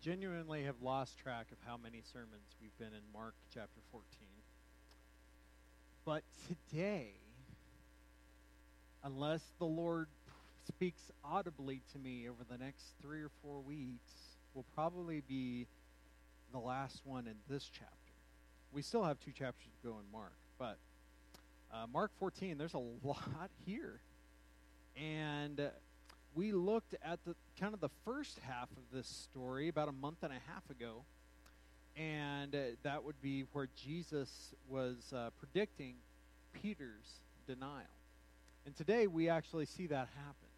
genuinely have lost track of how many sermons we've been in Mark chapter 14. But today, unless the Lord speaks audibly to me over the next three or four weeks, will probably be the last one in this chapter. We still have two chapters to go in Mark, but uh, Mark 14, there's a lot here. And uh, we looked at the kind of the first half of this story about a month and a half ago, and uh, that would be where Jesus was uh, predicting Peter's denial. And today we actually see that happen.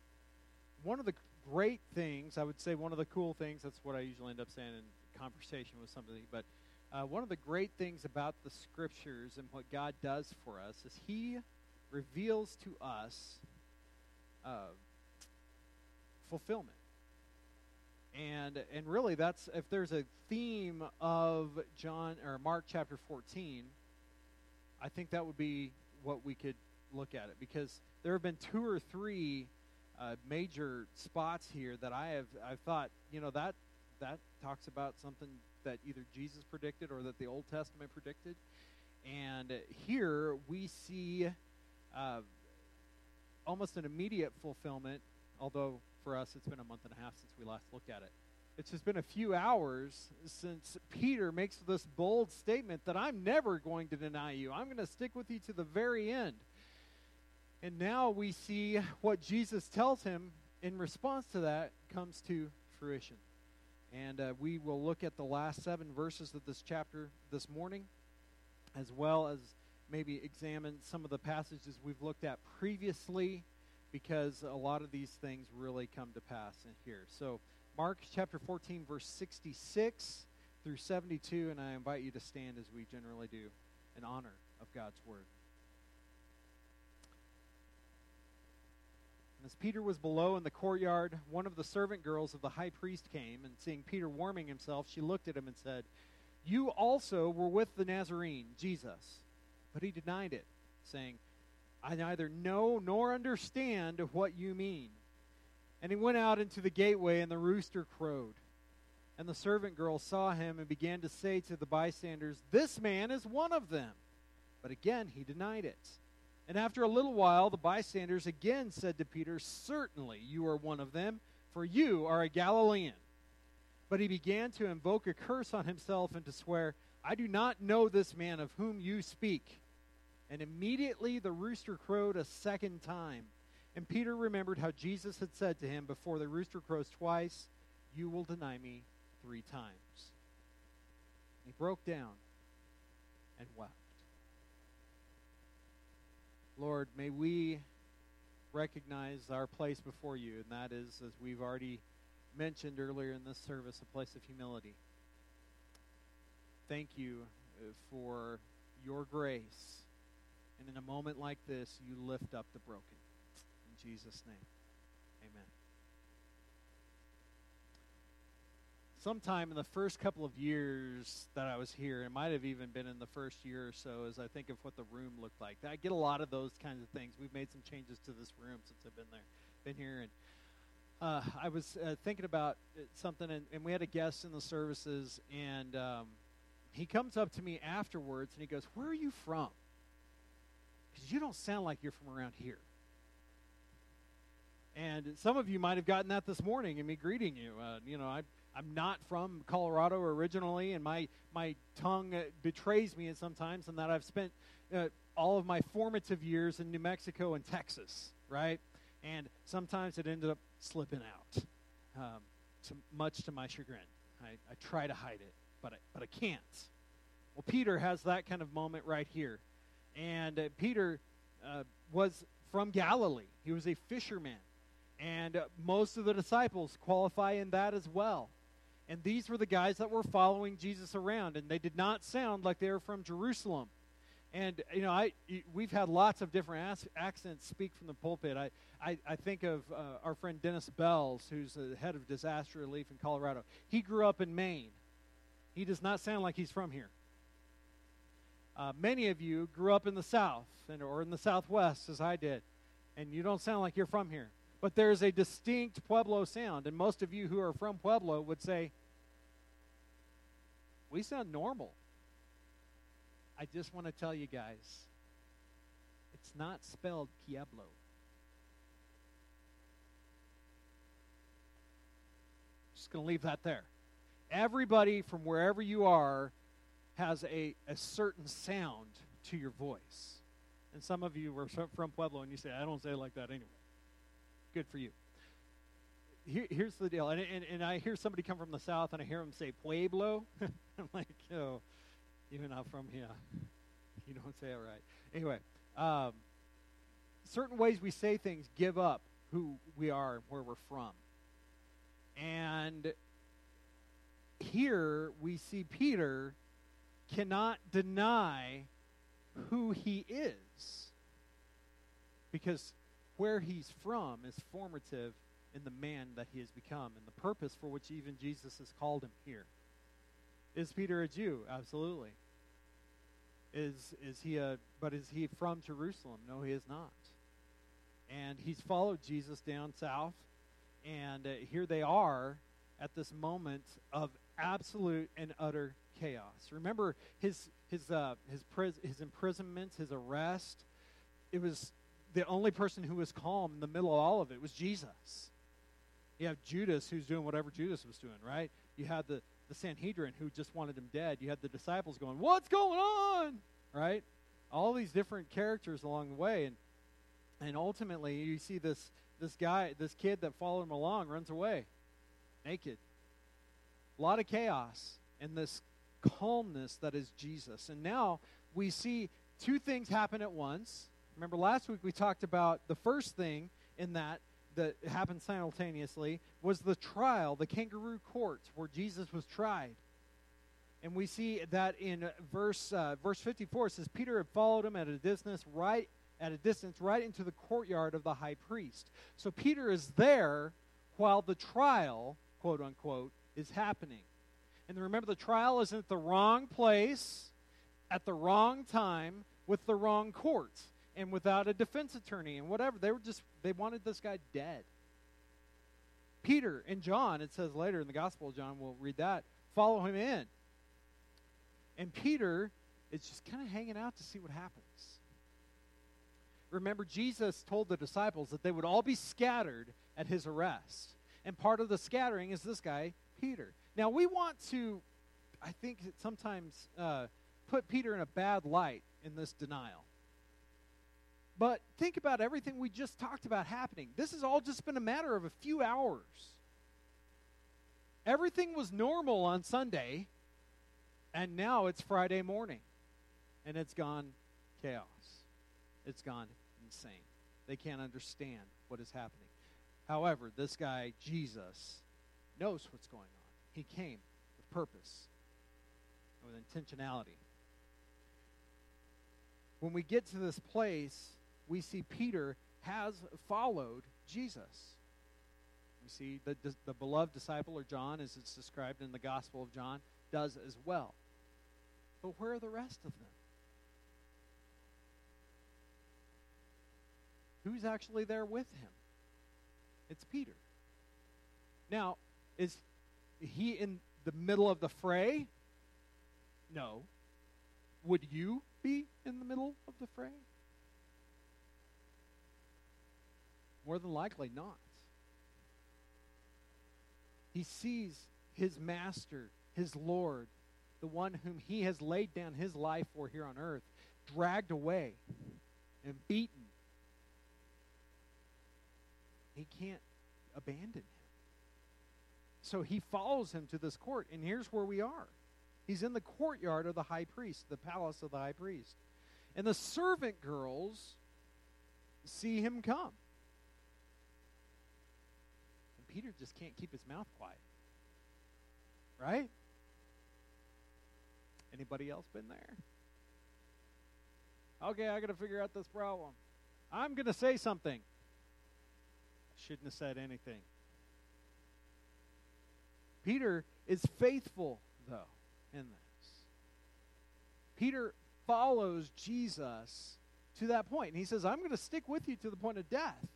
One of the great things, I would say, one of the cool things. That's what I usually end up saying in conversation with somebody, but. Uh, one of the great things about the scriptures and what God does for us is He reveals to us uh, fulfillment. And and really that's if there's a theme of John or Mark chapter 14, I think that would be what we could look at it because there have been two or three uh, major spots here that I have I've thought you know that that talks about something that either Jesus predicted or that the Old Testament predicted, and here we see uh, almost an immediate fulfillment, although for us it's been a month and a half since we last looked at it. It's just been a few hours since Peter makes this bold statement that I'm never going to deny you. I'm going to stick with you to the very end. And now we see what Jesus tells him in response to that comes to fruition. And uh, we will look at the last seven verses of this chapter this morning, as well as maybe examine some of the passages we've looked at previously, because a lot of these things really come to pass in here. So, Mark chapter 14, verse 66 through 72, and I invite you to stand as we generally do in honor of God's word. As Peter was below in the courtyard, one of the servant girls of the high priest came, and seeing Peter warming himself, she looked at him and said, You also were with the Nazarene, Jesus. But he denied it, saying, I neither know nor understand what you mean. And he went out into the gateway, and the rooster crowed. And the servant girl saw him and began to say to the bystanders, This man is one of them. But again he denied it. And after a little while, the bystanders again said to Peter, Certainly you are one of them, for you are a Galilean. But he began to invoke a curse on himself and to swear, I do not know this man of whom you speak. And immediately the rooster crowed a second time. And Peter remembered how Jesus had said to him, Before the rooster crows twice, you will deny me three times. He broke down and wept. Lord, may we recognize our place before you, and that is, as we've already mentioned earlier in this service, a place of humility. Thank you uh, for your grace. And in a moment like this, you lift up the broken. In Jesus' name, amen. sometime in the first couple of years that I was here, it might have even been in the first year or so, as I think of what the room looked like. I get a lot of those kinds of things. We've made some changes to this room since I've been there, been here, and uh, I was uh, thinking about something, and, and, we had a guest in the services, and um, he comes up to me afterwards, and he goes, "Where are you from? Because you don't sound like you're from around here." And some of you might have gotten that this morning in me greeting you. Uh, you know, I I'm not from Colorado originally, and my my tongue uh, betrays me sometimes, and that I've spent uh, all of my formative years in New Mexico and Texas, right? And sometimes it ended up slipping out, um, to, much to my chagrin. I, I try to hide it, but I, but I can't. Well, Peter has that kind of moment right here, and uh, Peter uh, was from Galilee. He was a fisherman, and uh, most of the disciples qualify in that as well. And these were the guys that were following Jesus around, and they did not sound like they were from Jerusalem. And you know, I we've had lots of different accents speak from the pulpit. I I, I think of uh, our friend Dennis Bells, who's the head of disaster relief in Colorado. He grew up in Maine. He does not sound like he's from here. Uh, many of you grew up in the South and, or in the Southwest, as I did, and you don't sound like you're from here. But there's a distinct Pueblo sound, and most of you who are from Pueblo would say, We sound normal. I just want to tell you guys it's not spelled Pueblo. Just going to leave that there. Everybody from wherever you are has a, a certain sound to your voice. And some of you were from Pueblo and you say, I don't say it like that anyway. Good for you. Here, here's the deal. And, and, and I hear somebody come from the south and I hear them say Pueblo. I'm like, oh, you're not from here. You don't say it right. Anyway, um, certain ways we say things give up who we are and where we're from. And here we see Peter cannot deny who he is because where he's from is formative in the man that he has become and the purpose for which even Jesus has called him here. Is Peter a Jew? Absolutely. Is is he a but is he from Jerusalem? No, he is not. And he's followed Jesus down south and uh, here they are at this moment of absolute and utter chaos. Remember his his uh, his pris- his imprisonment, his arrest. It was the only person who was calm in the middle of all of it was Jesus. You have Judas who's doing whatever Judas was doing, right? You had the the Sanhedrin who just wanted him dead. You had the disciples going, "What's going on?" Right? All these different characters along the way, and and ultimately you see this this guy, this kid that followed him along, runs away naked. A lot of chaos and this calmness that is Jesus. And now we see two things happen at once. Remember, last week we talked about the first thing in that that happened simultaneously was the trial, the kangaroo court, where Jesus was tried. And we see that in verse uh, verse 54 it says Peter had followed him at a distance right at a distance right into the courtyard of the high priest. So Peter is there while the trial, quote unquote, is happening. And remember, the trial is at the wrong place, at the wrong time, with the wrong court, and without a defense attorney and whatever. They were just, they wanted this guy dead. Peter and John, it says later in the Gospel of John, we'll read that, follow him in. And Peter is just kind of hanging out to see what happens. Remember, Jesus told the disciples that they would all be scattered at his arrest. And part of the scattering is this guy, Peter. Now, we want to, I think, sometimes uh, put Peter in a bad light in this denial. But think about everything we just talked about happening. This has all just been a matter of a few hours. Everything was normal on Sunday, and now it's Friday morning, and it's gone chaos. It's gone insane. They can't understand what is happening. However, this guy, Jesus, knows what's going on. He came with purpose and with intentionality. When we get to this place, we see Peter has followed Jesus. We see the, the, beloved disciple, or John, as it's described in the Gospel of John, does as well. But where are the rest of them? Who's actually there with him? It's Peter. Now, is he in the middle of the fray? No. Would you be in the middle of the fray? More than likely not. He sees his master, his Lord, the one whom he has laid down his life for here on earth, dragged away and beaten. He can't abandon him. So he follows him to this court, and here's where we are. He's in the courtyard of the high priest, the palace of the high priest. And the servant girls see him come. And Peter just can't keep his mouth quiet. Right? Anybody else been there? Okay, I got to figure out this problem. I'm going to say something. I shouldn't have said anything. Peter is faithful, though, in this. Peter follows Jesus to that point. And he says, I'm going to stick with you to the point of death.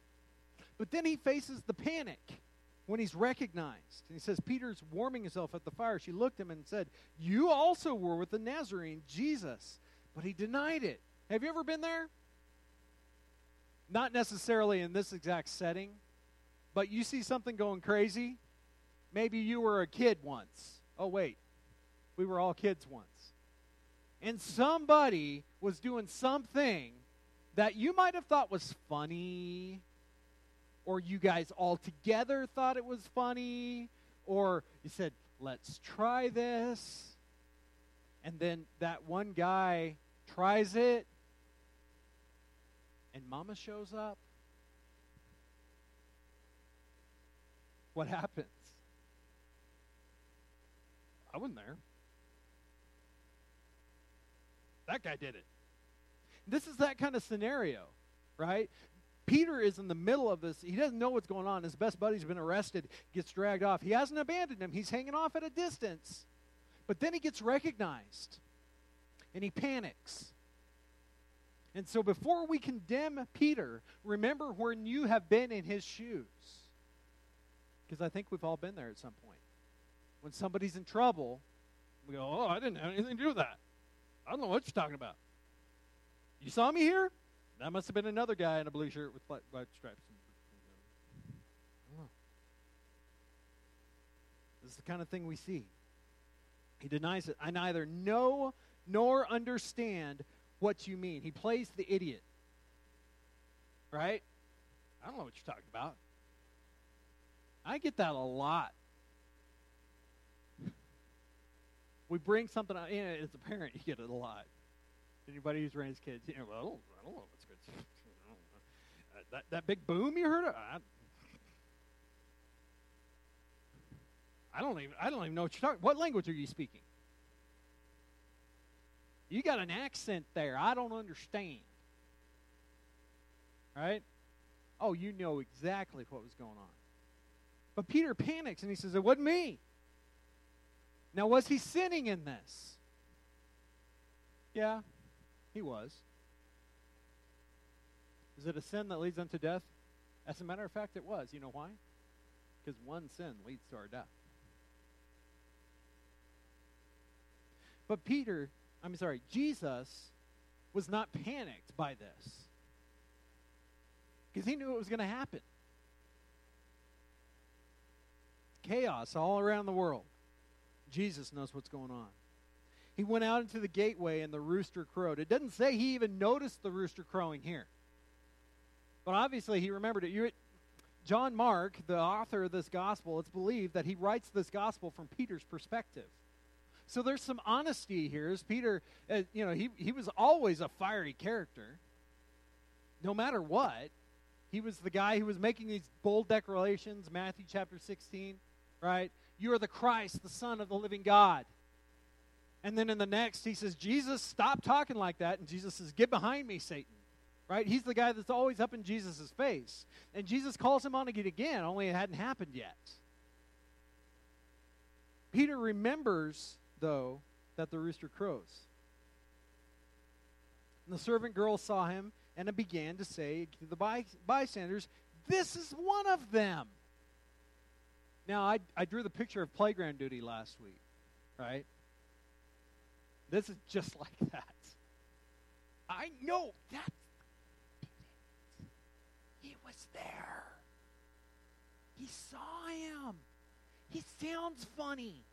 But then he faces the panic. when he's recognized. And he says, Peter's warming himself at the fire. She looked at him and said, You also were with the Nazarene, Jesus. But he denied it. Have you ever been there? Not necessarily in this exact setting, but you see something going crazy. Maybe you were a kid once. Oh, wait. We were all kids once. And somebody was doing something that you might have thought was funny, or you guys all together thought it was funny, or you said, let's try this. And then that one guy tries it, and mama shows up. What happens? I wasn't there. That guy did it. This is that kind of scenario, right? Peter is in the middle of this. He doesn't know what's going on. His best buddy's been arrested, gets dragged off. He hasn't abandoned him, he's hanging off at a distance. But then he gets recognized and he panics. And so before we condemn Peter, remember when you have been in his shoes. Because I think we've all been there at some point. When somebody's in trouble, we go, Oh, I didn't have anything to do with that. I don't know what you're talking about. You saw me here? That must have been another guy in a blue shirt with white, stripes. This is the kind of thing we see. He denies it. I neither know nor understand what you mean. He plays the idiot. Right? I don't know what you're talking about. I get that a lot. We bring something out, you know, as a parent, you get it a lot. Anybody who's raised kids, you know, well, I don't, I don't know it's good. Uh, that, that big boom you heard? Of, I, I don't even I don't even know what you're talking. What language are you speaking? You got an accent there. I don't understand. Right? Oh, you know exactly what was going on. But Peter panics and he says, It wasn't me. Now, was he sinning in this? Yeah, he was. Is it a sin that leads unto death? As a matter of fact, it was. You know why? Because one sin leads to our death. But Peter, I'm sorry, Jesus was not panicked by this because he knew it was going to happen. Chaos all around the world. Jesus knows what's going on. He went out into the gateway and the rooster crowed. It doesn't say he even noticed the rooster crowing here. But obviously he remembered it. You're, John Mark, the author of this gospel, it's believed that he writes this gospel from Peter's perspective. So there's some honesty here. As Peter, uh, you know, he, he was always a fiery character. No matter what, he was the guy who was making these bold declarations. Matthew chapter 16, right? You are the Christ, the Son of the living God. And then in the next, he says, Jesus, stop talking like that. And Jesus says, Get behind me, Satan. Right? He's the guy that's always up in Jesus' face. And Jesus calls him on it again, only it hadn't happened yet. Peter remembers though, that the rooster crows. And the servant girl saw him and began to say to the by- bystanders, This is one of them. Now, I, I drew the picture of playground duty last week, right? This is just like that. I know that. He was there. He saw him. He sounds funny.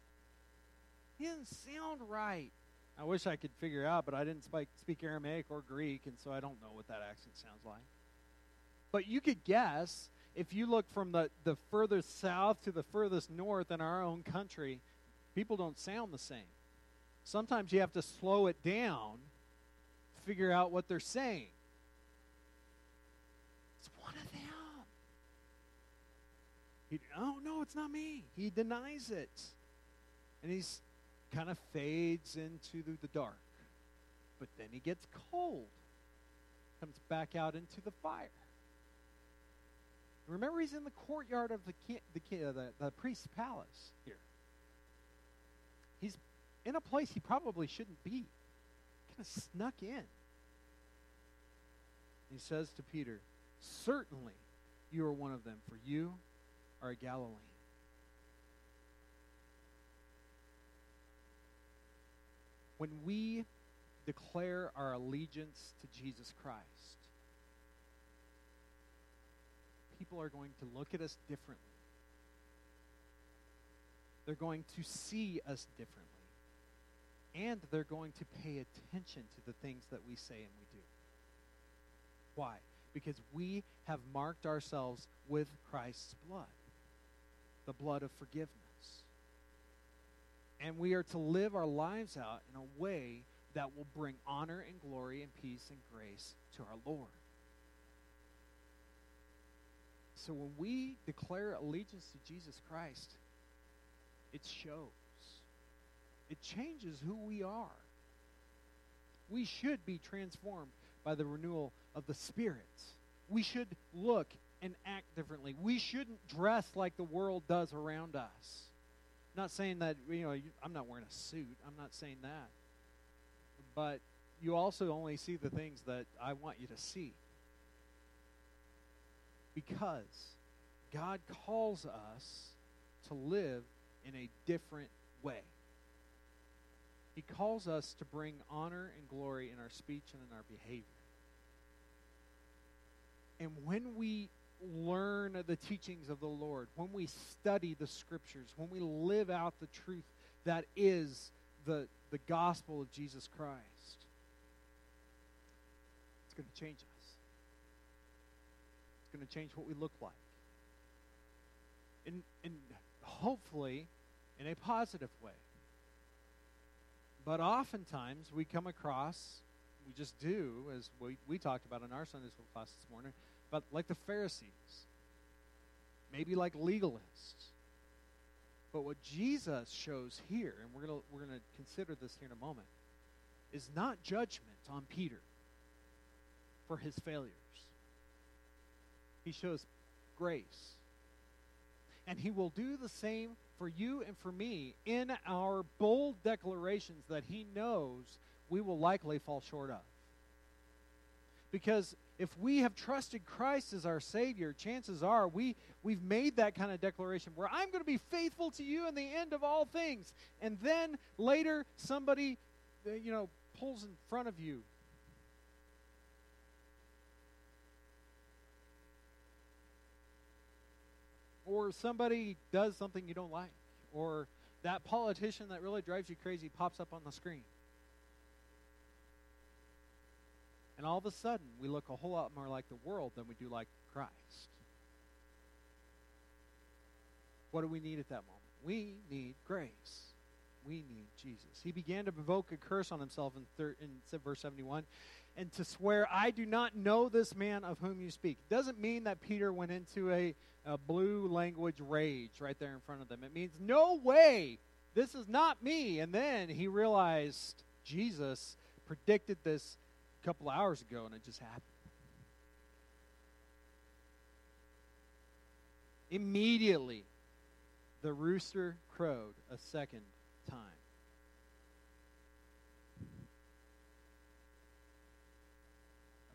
He doesn't sound right. I wish I could figure out, but I didn't speak, speak Aramaic or Greek, and so I don't know what that accent sounds like. But you could guess if you look from the, the furthest south to the furthest north in our own country, people don't sound the same. Sometimes you have to slow it down figure out what they're saying. It's one of them. He, oh, no, it's not me. He denies it. And he's kind of fades into the dark. But then he gets cold, comes back out into the fire. Remember, he's in the courtyard of the, the, uh, the, the priest's palace here. He's in a place he probably shouldn't be. Kind of snuck in. He says to Peter, Certainly you are one of them, for you are a Galilean. When we declare our allegiance to Jesus Christ, people are going to look at us differently. They're going to see us differently. And they're going to pay attention to the things that we say and we do. Why? Because we have marked ourselves with Christ's blood, the blood of forgiveness. And we are to live our lives out in a way that will bring honor and glory and peace and grace to our Lord. So when we declare allegiance to Jesus Christ, it shows. It changes who we are. We should be transformed by the renewal of the Spirit. We should look and act differently. We shouldn't dress like the world does around us. I'm not saying that, you know, I'm not wearing a suit. I'm not saying that. But you also only see the things that I want you to see. Because God calls us to live in a different way. He calls us to bring honor and glory in our speech and in our behavior. And when we learn the teachings of the Lord, when we study the scriptures, when we live out the truth that is the, the gospel of Jesus Christ, it's going to change us. Going to change what we look like. And, and hopefully, in a positive way. But oftentimes we come across, we just do, as we, we talked about in our Sunday school class this morning, but like the Pharisees, maybe like legalists. But what Jesus shows here, and we're going we're gonna consider this here in a moment, is not judgment on Peter for his failures. He shows grace. And he will do the same for you and for me in our bold declarations that he knows we will likely fall short of. Because if we have trusted Christ as our Savior, chances are we, we've made that kind of declaration where I'm going to be faithful to you in the end of all things. And then later somebody, you know, pulls in front of you or somebody does something you don't like, or that politician that really drives you crazy pops up on the screen. And all of a sudden, we look a whole lot more like the world than we do like Christ. What do we need at that moment? We need grace. We need Jesus. He began to invoke a curse on himself in, thir- in verse 71 and to swear, I do not know this man of whom you speak. Doesn't mean that Peter went into a, a blue language rage right there in front of them. It means, no way, this is not me. And then he realized Jesus predicted this a couple hours ago, and it just happened. Immediately, the rooster crowed a second time.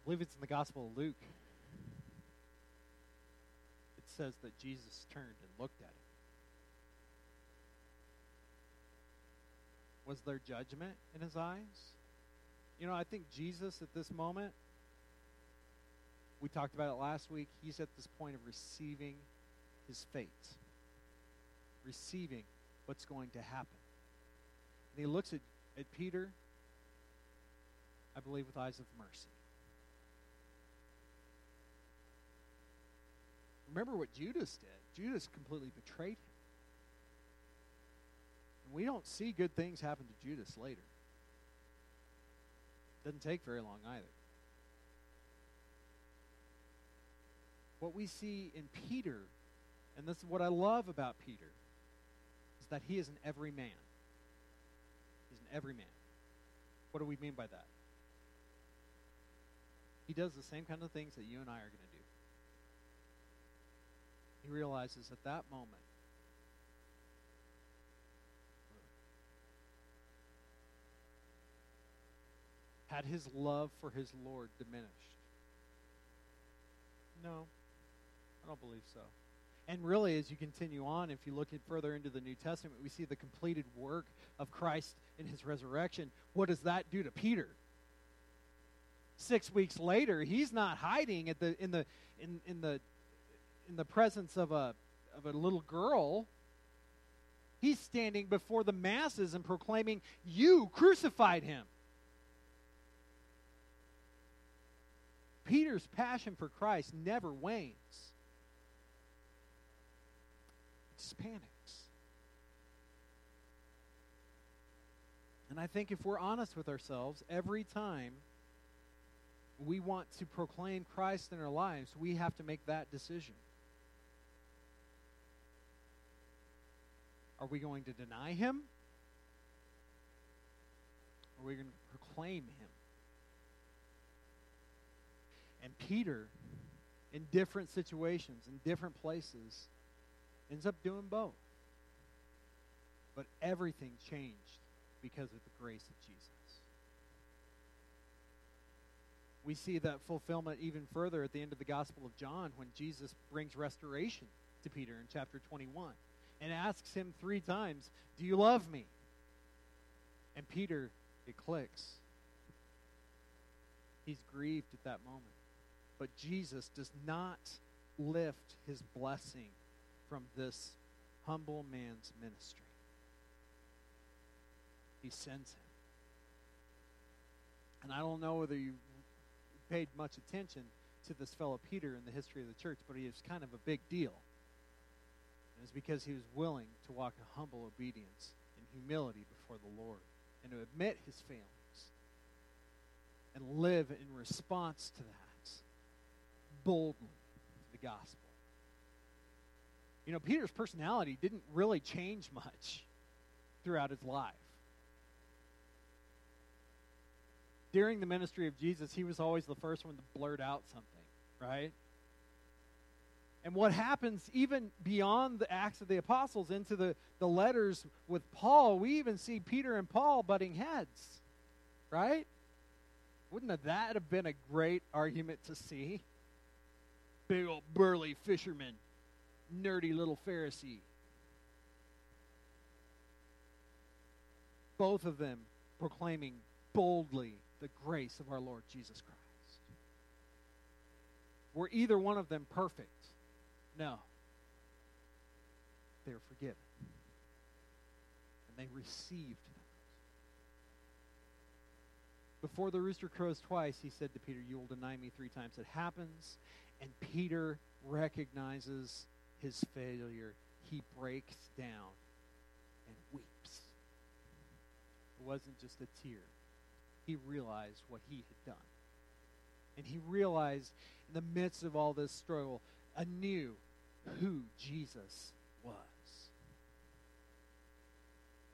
Believe it's in the Gospel of Luke. It says that Jesus turned and looked at him. Was there judgment in his eyes? You know, I think Jesus at this moment, we talked about it last week, he's at this point of receiving his fate, receiving what's going to happen. And he looks at, at Peter, I believe, with eyes of mercy. Remember what Judas did. Judas completely betrayed him. And we don't see good things happen to Judas later. Doesn't take very long either. What we see in Peter, and this is what I love about Peter, is that he is an everyman. He's an everyman. What do we mean by that? He does the same kind of things that you and I are going to he realizes at that moment had his love for his Lord diminished? No, I don't believe so. And really, as you continue on, if you look at further into the New Testament, we see the completed work of Christ in his resurrection. What does that do to Peter? Six weeks later, he's not hiding at the in the in, in the in the presence of a of a little girl. He's standing before the masses and proclaiming, You crucified him. Peter's passion for Christ never wanes. It just panics. And I think if we're honest with ourselves, every time we want to proclaim Christ in our lives, we have to make that decision. Are we going to deny him? Or are we going to proclaim him? And Peter, in different situations, in different places, ends up doing both. But everything changed because of the grace of Jesus. We see that fulfillment even further at the end of the Gospel of John when Jesus brings restoration to Peter in chapter 21 and asks him three times, Do you love me? And Peter, it clicks. He's grieved at that moment. But Jesus does not lift his blessing from this humble man's ministry. He sends him. And I don't know whether you paid much attention to this fellow Peter in the history of the church, but he is kind of a big deal. And it's because he was willing to walk in humble obedience and humility before the Lord and to admit his failings and live in response to that boldly to the gospel. You know, Peter's personality didn't really change much throughout his life. During the ministry of Jesus, he was always the first one to blurt out something, right? And what happens even beyond the Acts of the Apostles into the, the letters with Paul, we even see Peter and Paul butting heads, right? Wouldn't that have been a great argument to see? Big old burly fisherman, nerdy little Pharisee. Both of them proclaiming boldly the grace of our Lord Jesus Christ. Were either one of them perfect? No. They're forgiven. And they received that. Before the rooster crows twice, he said to Peter, You will deny me three times. It happens and Peter recognizes his failure. He breaks down and weeps. It wasn't just a tear, he realized what he had done. And he realized in the midst of all this struggle anew who Jesus was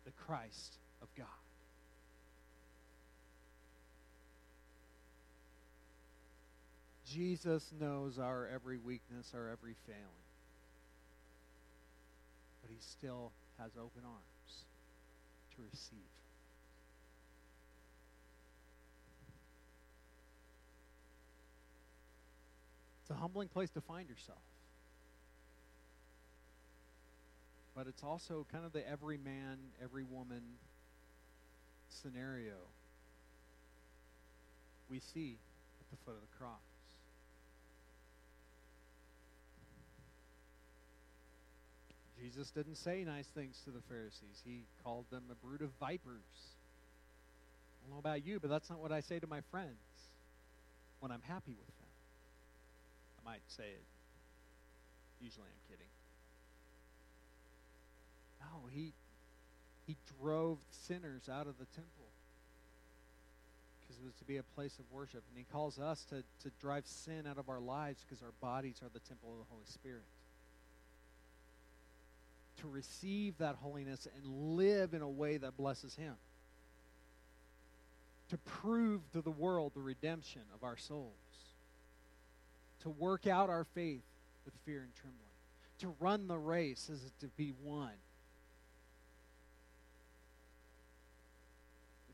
the Christ of God. Jesus knows our every weakness, our every failing. But he still has open arms to receive. It's a humbling place to find yourself. But it's also kind of the every man, every woman scenario we see at the foot of the cross. Jesus didn't say nice things to the Pharisees. He called them a brood of vipers. I don't know about you, but that's not what I say to my friends when I'm happy with them. I might say it. Usually I'm kidding. No, he he drove sinners out of the temple because it was to be a place of worship. And he calls us to, to drive sin out of our lives because our bodies are the temple of the Holy Spirit to receive that holiness and live in a way that blesses Him. To prove to the world the redemption of our souls. To work out our faith with fear and trembling. To run the race as to be won.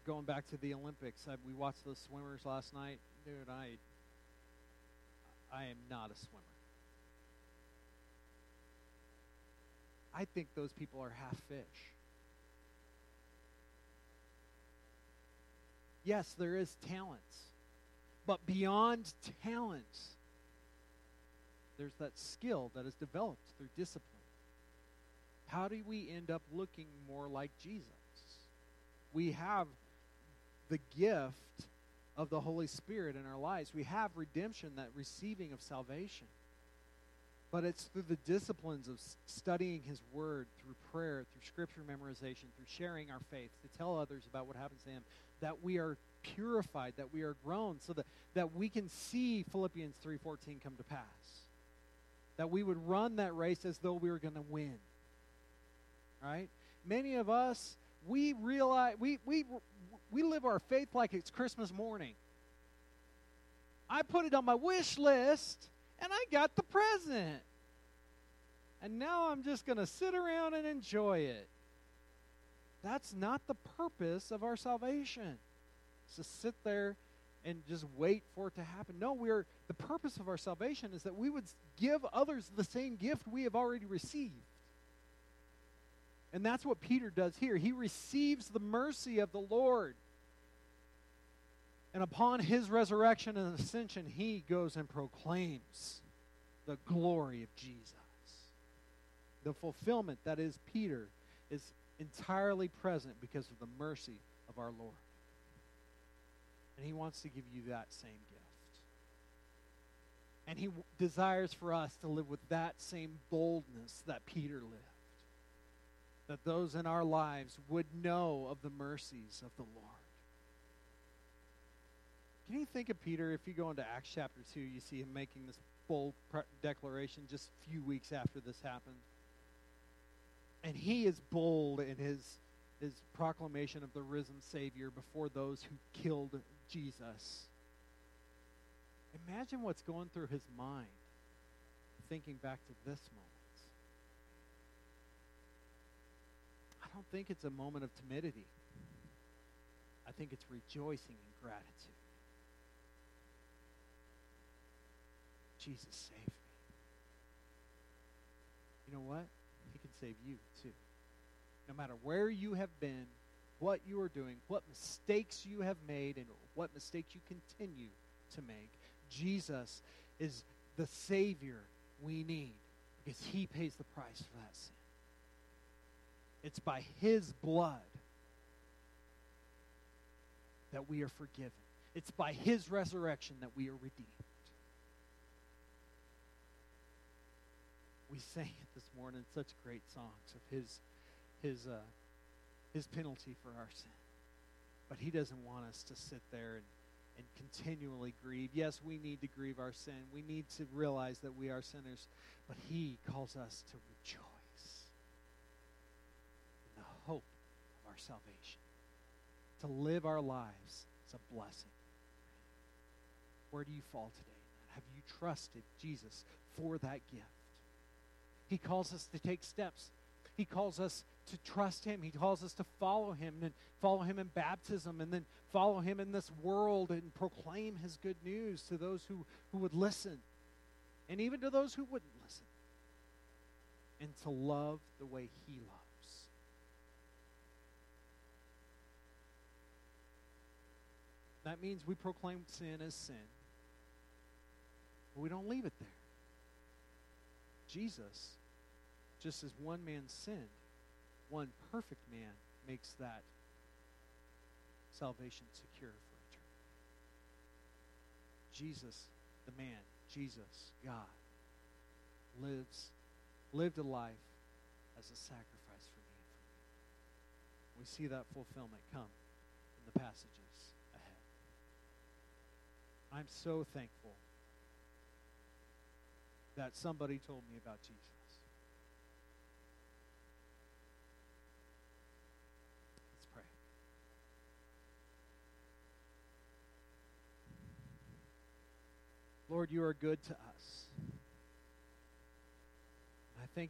Going back to the Olympics, I, we watched those swimmers last night. Dude, I, I am not a swimmer. I think those people are half fish. Yes, there is talents, but beyond talents, there's that skill that is developed through discipline. How do we end up looking more like Jesus? We have the gift of the Holy Spirit in our lives. We have redemption, that receiving of salvation. But it's through the disciplines of studying His Word, through prayer, through Scripture memorization, through sharing our faith, to tell others about what happens to Him, that we are purified, that we are grown, so that, that we can see Philippians 3.14 come to pass. That we would run that race as though we were going to win. Right? Many of us, we realize, we, we, we live our faith like it's Christmas morning. I put it on my wish list and I got the present. And now I'm just going to sit around and enjoy it. That's not the purpose of our salvation. It's to sit there and just wait for it to happen. No, we're the purpose of our salvation is that we would give others the same gift we have already received. And that's what Peter does here. He receives the mercy of the Lord. And upon his resurrection and ascension, he goes and proclaims the glory of Jesus. The fulfillment that is Peter is entirely present because of the mercy of our Lord. And he wants to give you that same gift. And he w- desires for us to live with that same boldness that Peter lived. That those in our lives would know of the mercies of the Lord. Can you think of Peter? If you go into Acts chapter 2, you see him making this bold declaration just a few weeks after this happened. And he is bold in his, his proclamation of the risen Savior before those who killed Jesus. Imagine what's going through his mind thinking back to this moment. I don't think it's a moment of timidity. I think it's rejoicing in gratitude. Jesus saved me. You know what? He can save you too. No matter where you have been, what you are doing, what mistakes you have made, and what mistakes you continue to make, Jesus is the Savior we need because He pays the price for that sin. It's by His blood that we are forgiven, it's by His resurrection that we are redeemed. we sang it this morning, such great songs of his his uh, his penalty for our sin. But he doesn't want us to sit there and, and continually grieve. Yes, we need to grieve our sin. We need to realize that we are sinners. But he calls us to rejoice in the hope of our salvation. To live our lives is a blessing. Where do you fall today? Have you trusted Jesus for that gift? He calls us to take steps. He calls us to trust Him. He calls us to follow Him and follow Him in baptism and then follow Him in this world and proclaim His good news to those who, who would listen and even to those who wouldn't listen. And to love the way He loves. That means we proclaim sin as sin, but we don't leave it there. Jesus just as one man sinned, one perfect man makes that salvation secure for eternity. Jesus, the man, Jesus, God, lives, lived a life as a sacrifice for me and for you. We see that fulfillment come in the passages ahead. I'm so thankful that somebody told me about Jesus. Let's pray. Lord, you are good to us.